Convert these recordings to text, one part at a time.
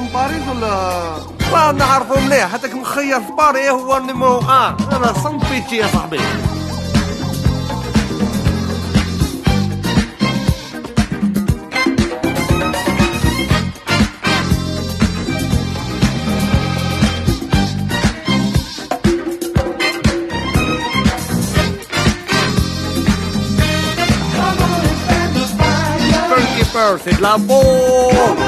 من باريس ولا؟ ما نعرفو مليح حتى مخير في باري إيه هو نيمو 1 آه. أنا صنفيتي يا صاحبي. Perfect, de la bombe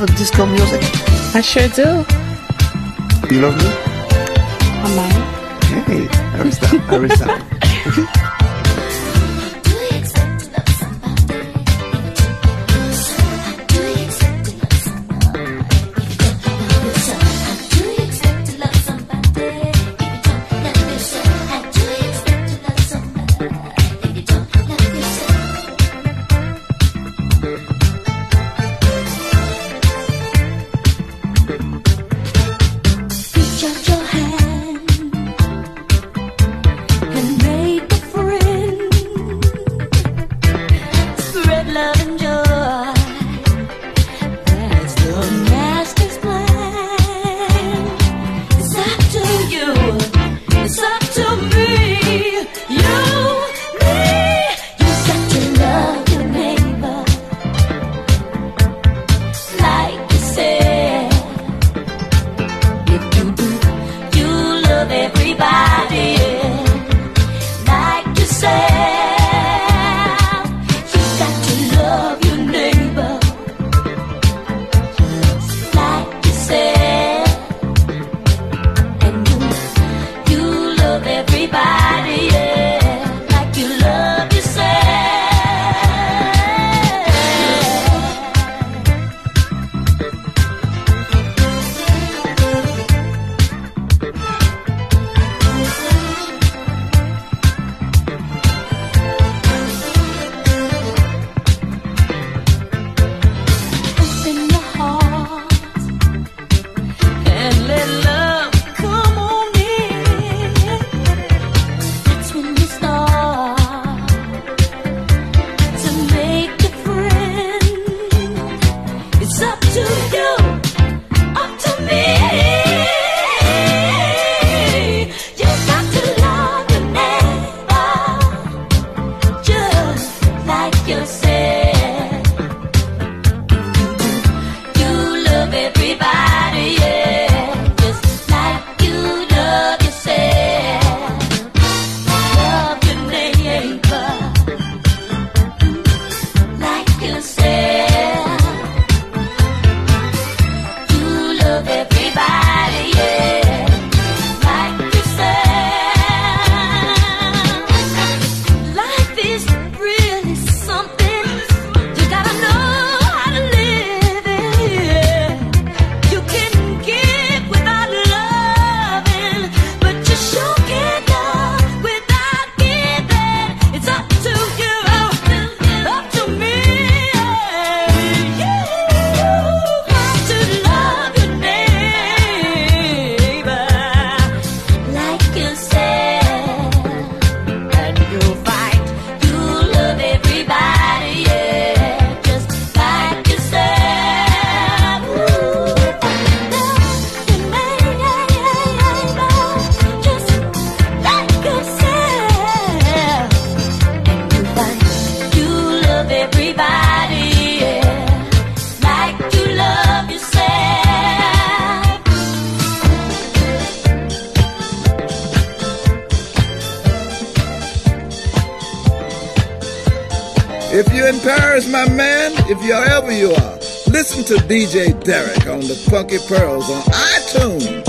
love disco music? I sure do. You love me? I might. Hey, Arista, Arista. It's up to you. DJ Derek on the Funky Pearls on iTunes.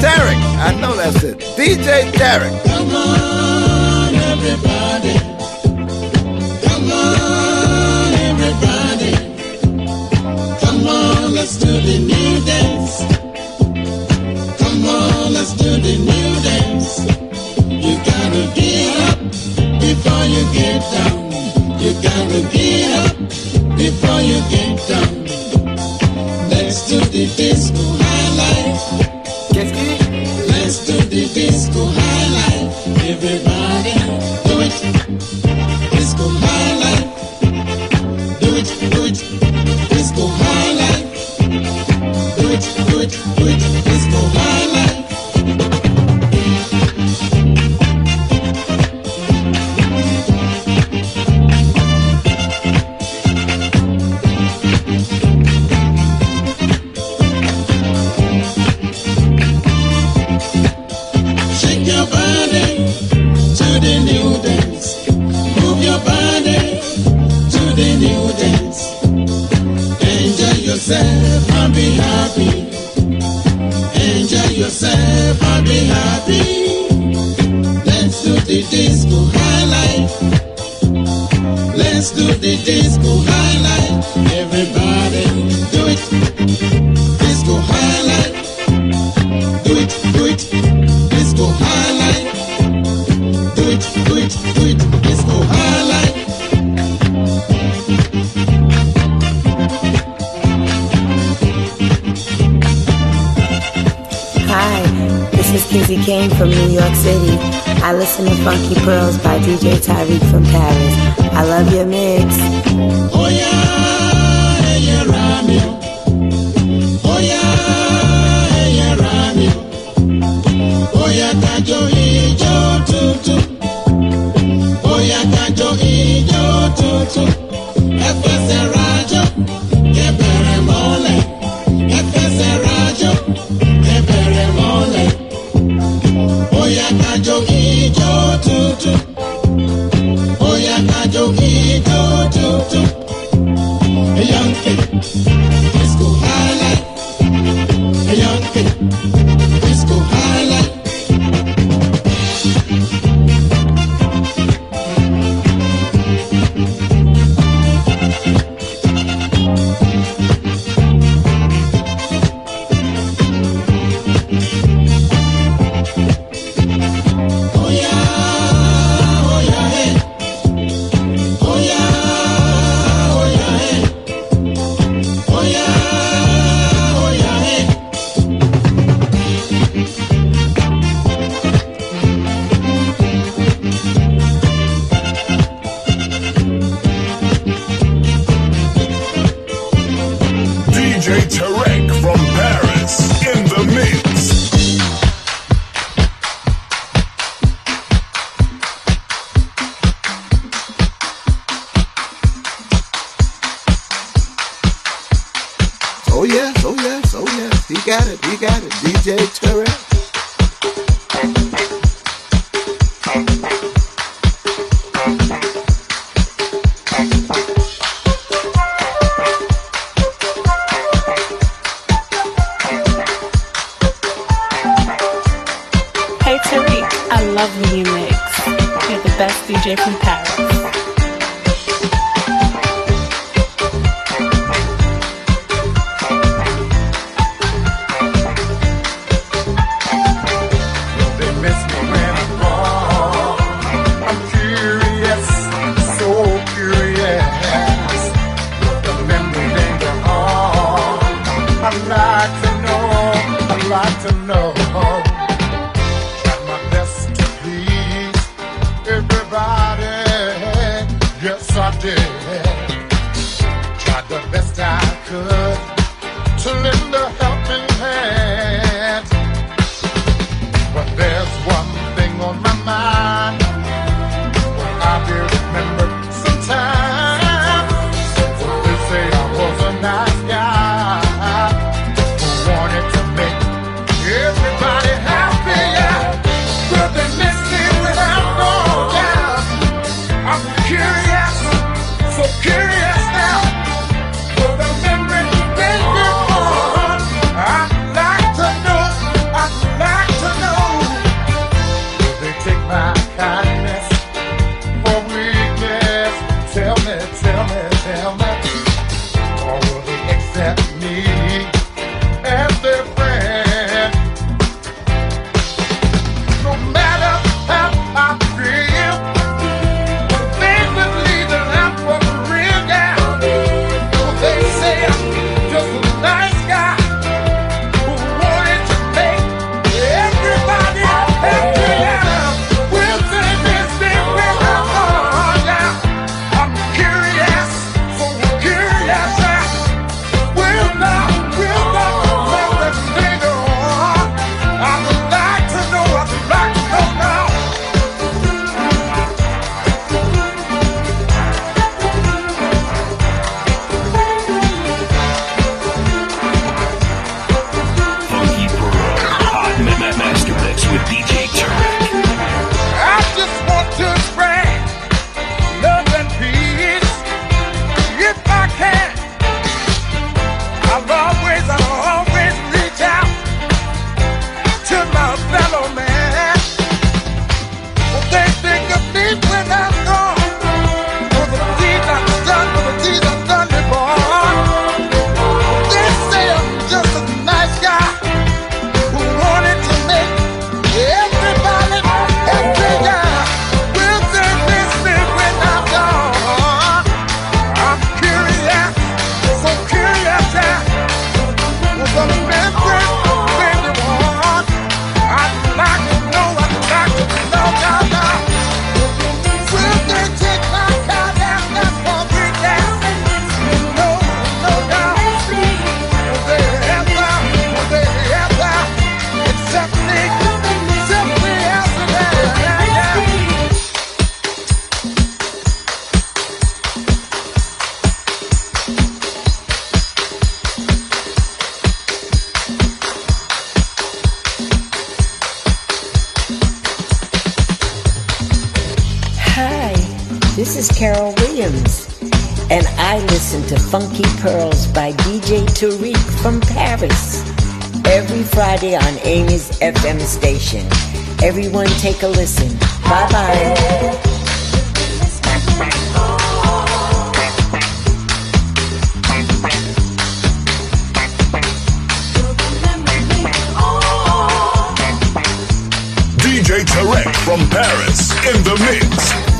Derek, I know that's it. DJ Derek. This music came from New York City. I listen to Funky Pearls by DJ Tarek from Paris. I love your mix. Oh yeah, yeah, Rami. Oh yeah, yeah, Rami. Oh yeah, Kajo Ijo Tutu. Oh yeah, Kajo Ijo Tutu. F. This is Carol Williams, and I listen to Funky Pearls by DJ Tarek from Paris every Friday on Amy's FM station. Everyone take a listen. Bye bye. DJ Tarek from Paris in the mix.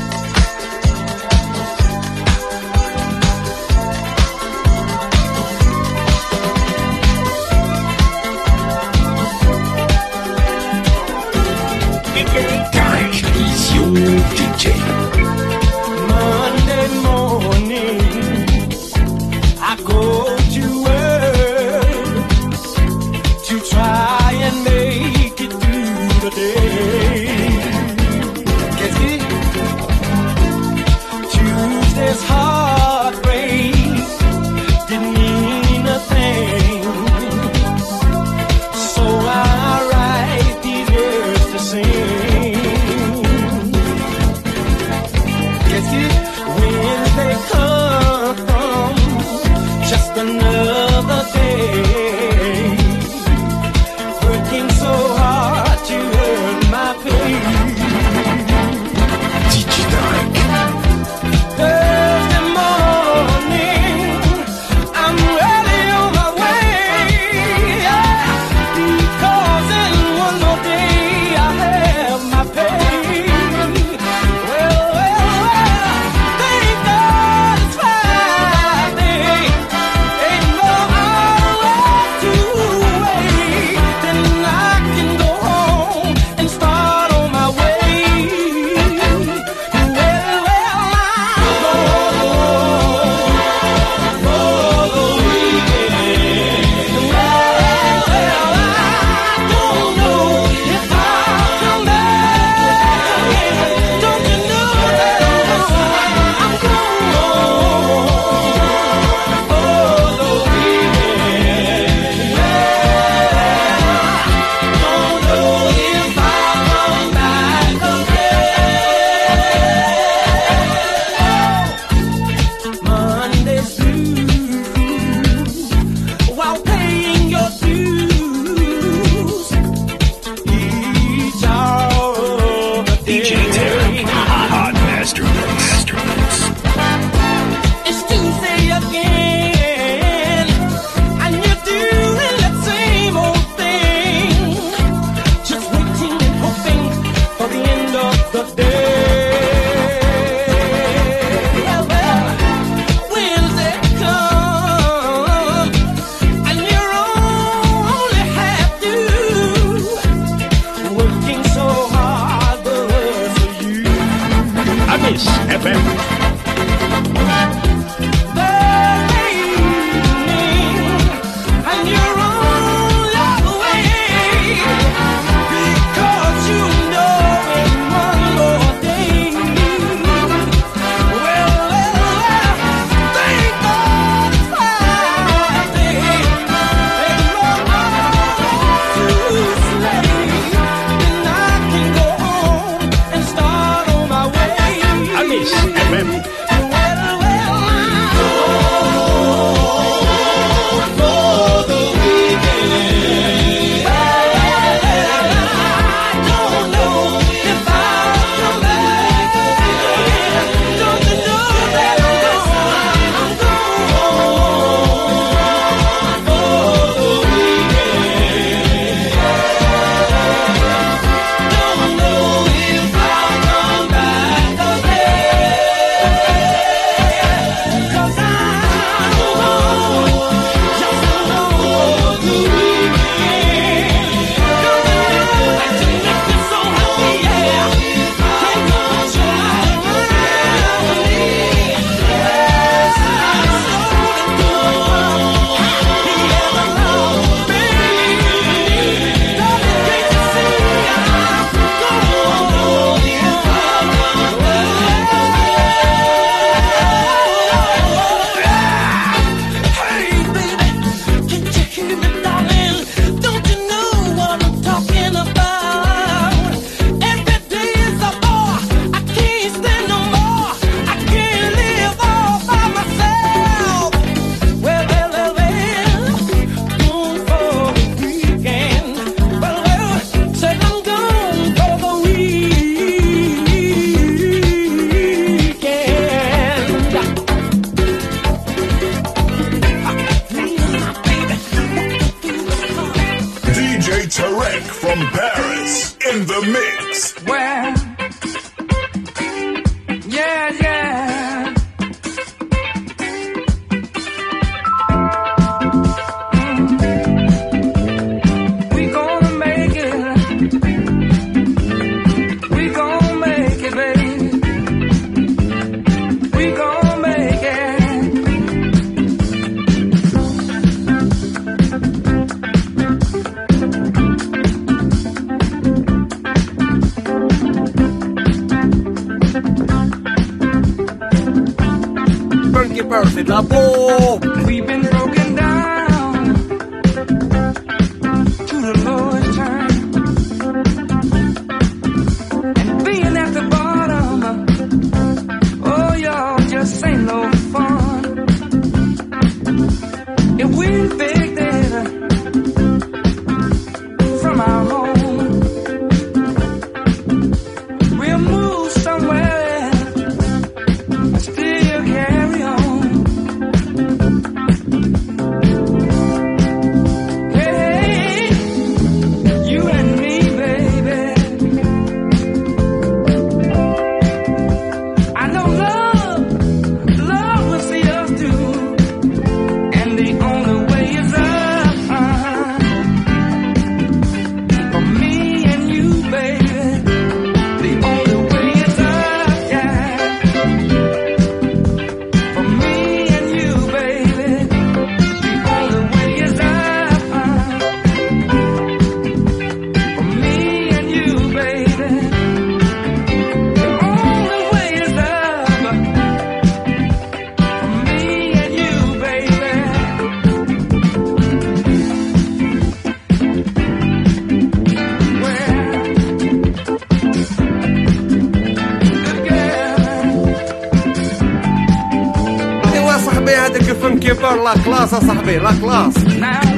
par la classe à sarber, la classe.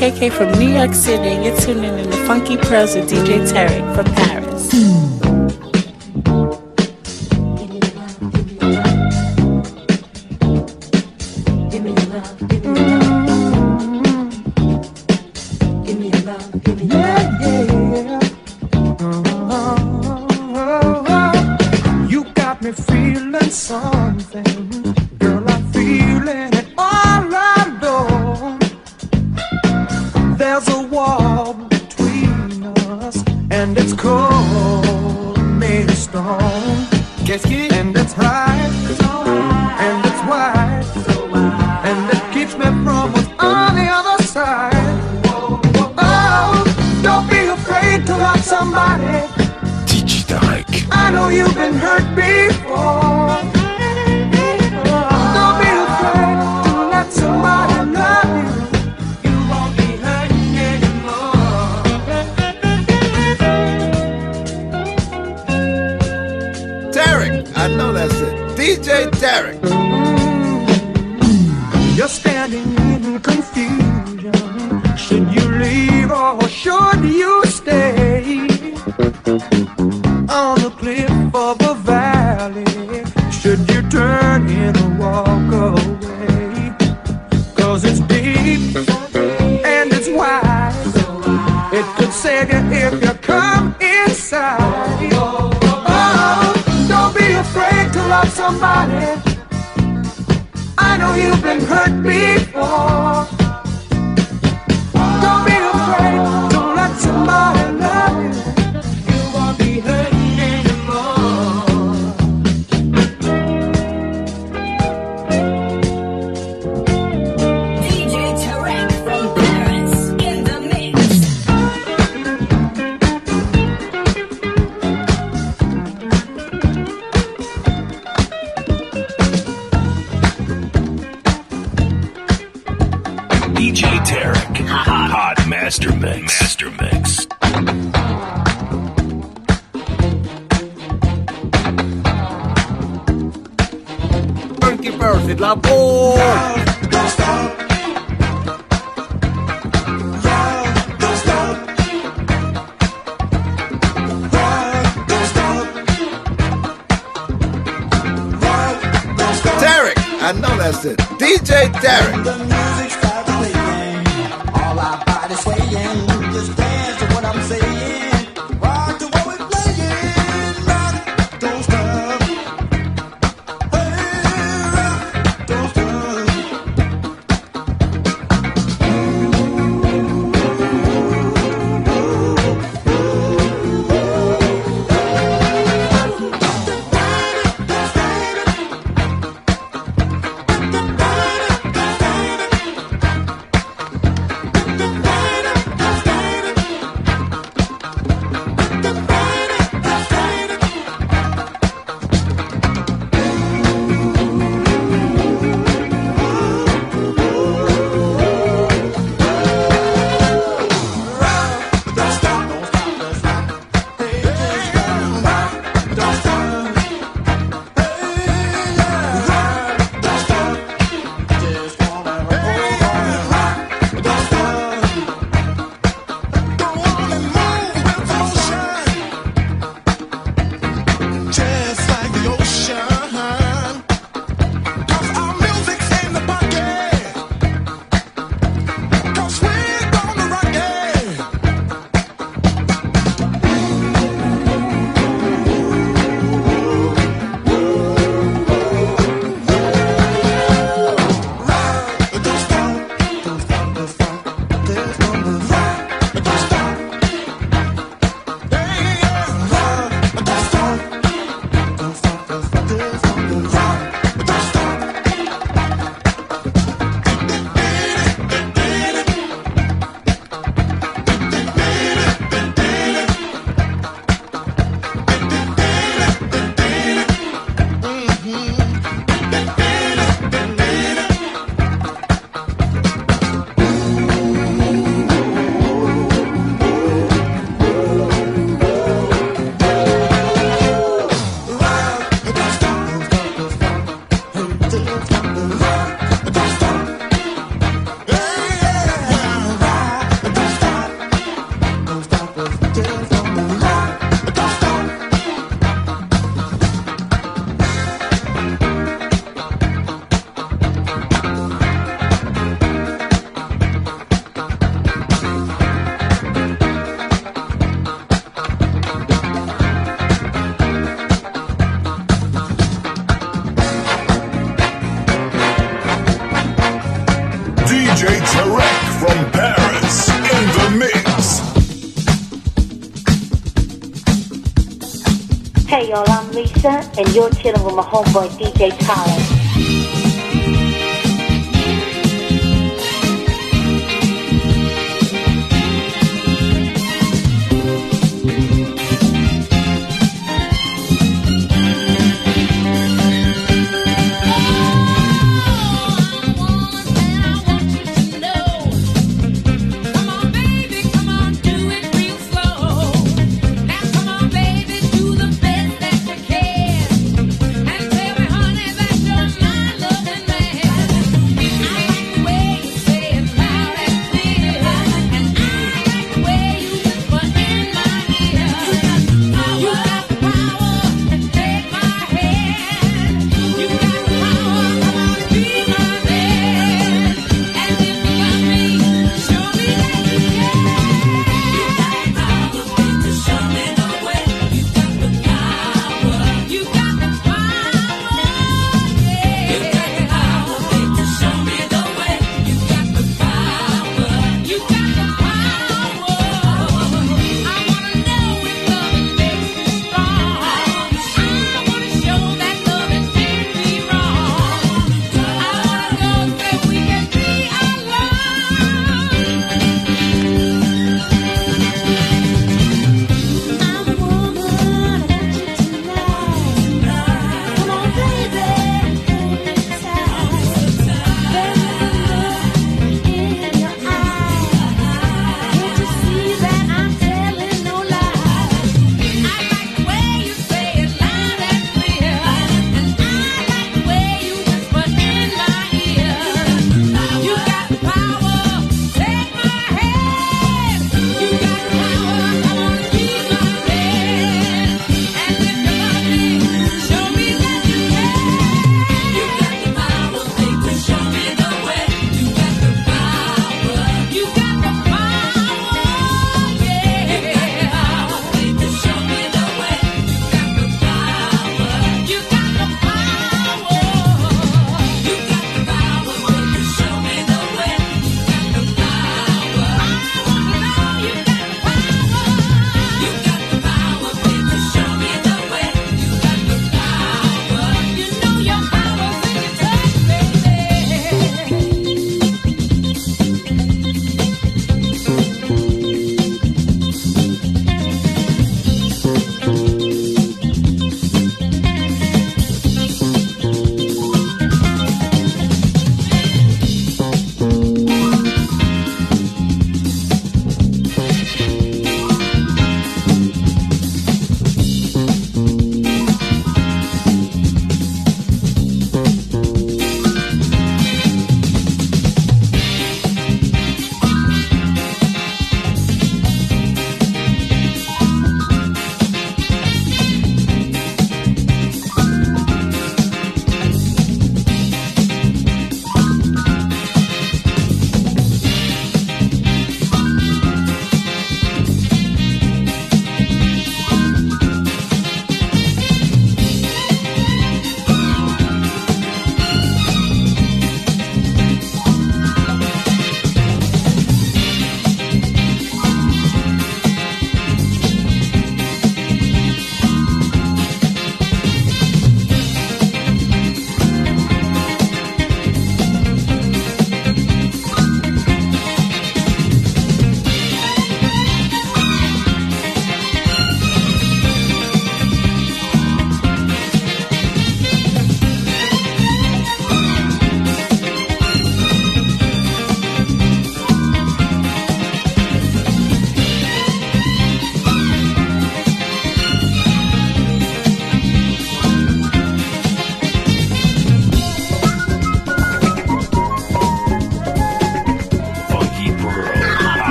KK from New York City you're tuning in to Funky Pearls with DJ Tarek from Paris. Love somebody. DJ Tarek. I know you've been hurt before. Don't be afraid to let somebody love you. You won't be hurting anymore. Derek, I know that's it. DJ Derek. Cliff of a valley, should you turn or walk away? Cause it's deep and it's wide. It could save you if you come inside. Oh, don't be afraid to love somebody. I know you've been hurt before. I know that's it. DJ Derek. The. All our bodies swaying. Lisa, and you're chilling with my homeboy DJ Tyler.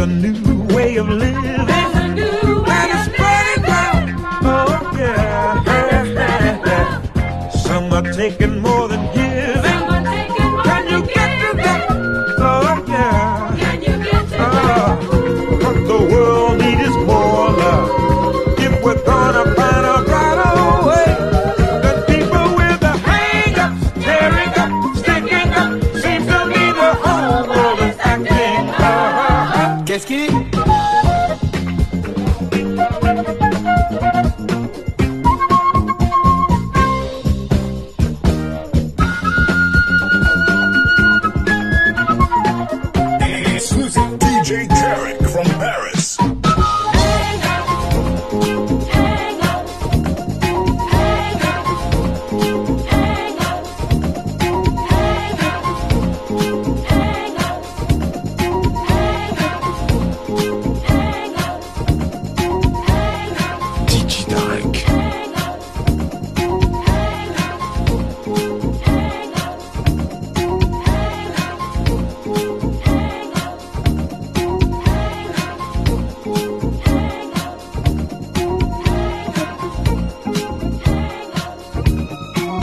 a new way of living. There's a new way and it's spreading down. Oh, yeah. Yes, yes, yes. Some are taking more.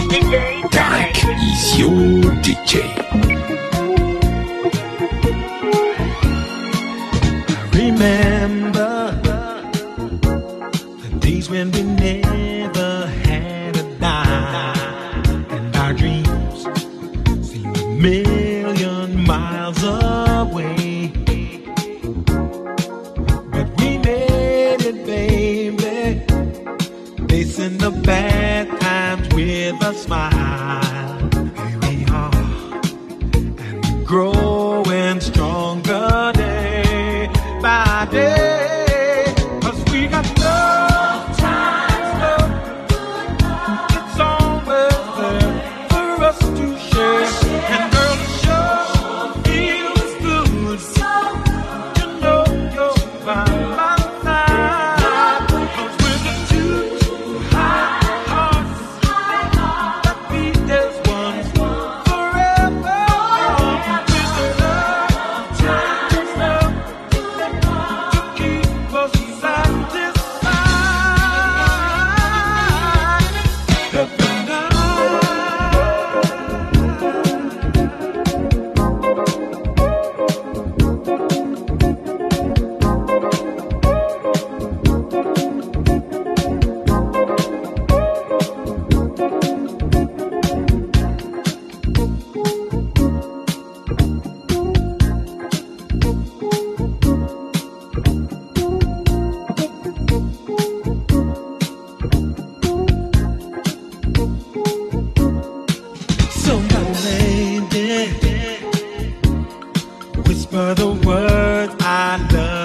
DJ Dark is your DJ. Remember the days when we never had a dime, and our dreams seemed to with a smile. the words I love?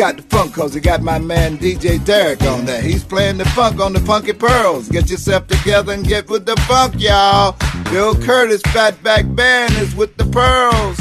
got the funk cause he got my man DJ Derek on there. He's playing the funk on the Funky Pearls. Get yourself together and get with the funk, y'all. Bill Curtis Fatback Band is with the Pearls.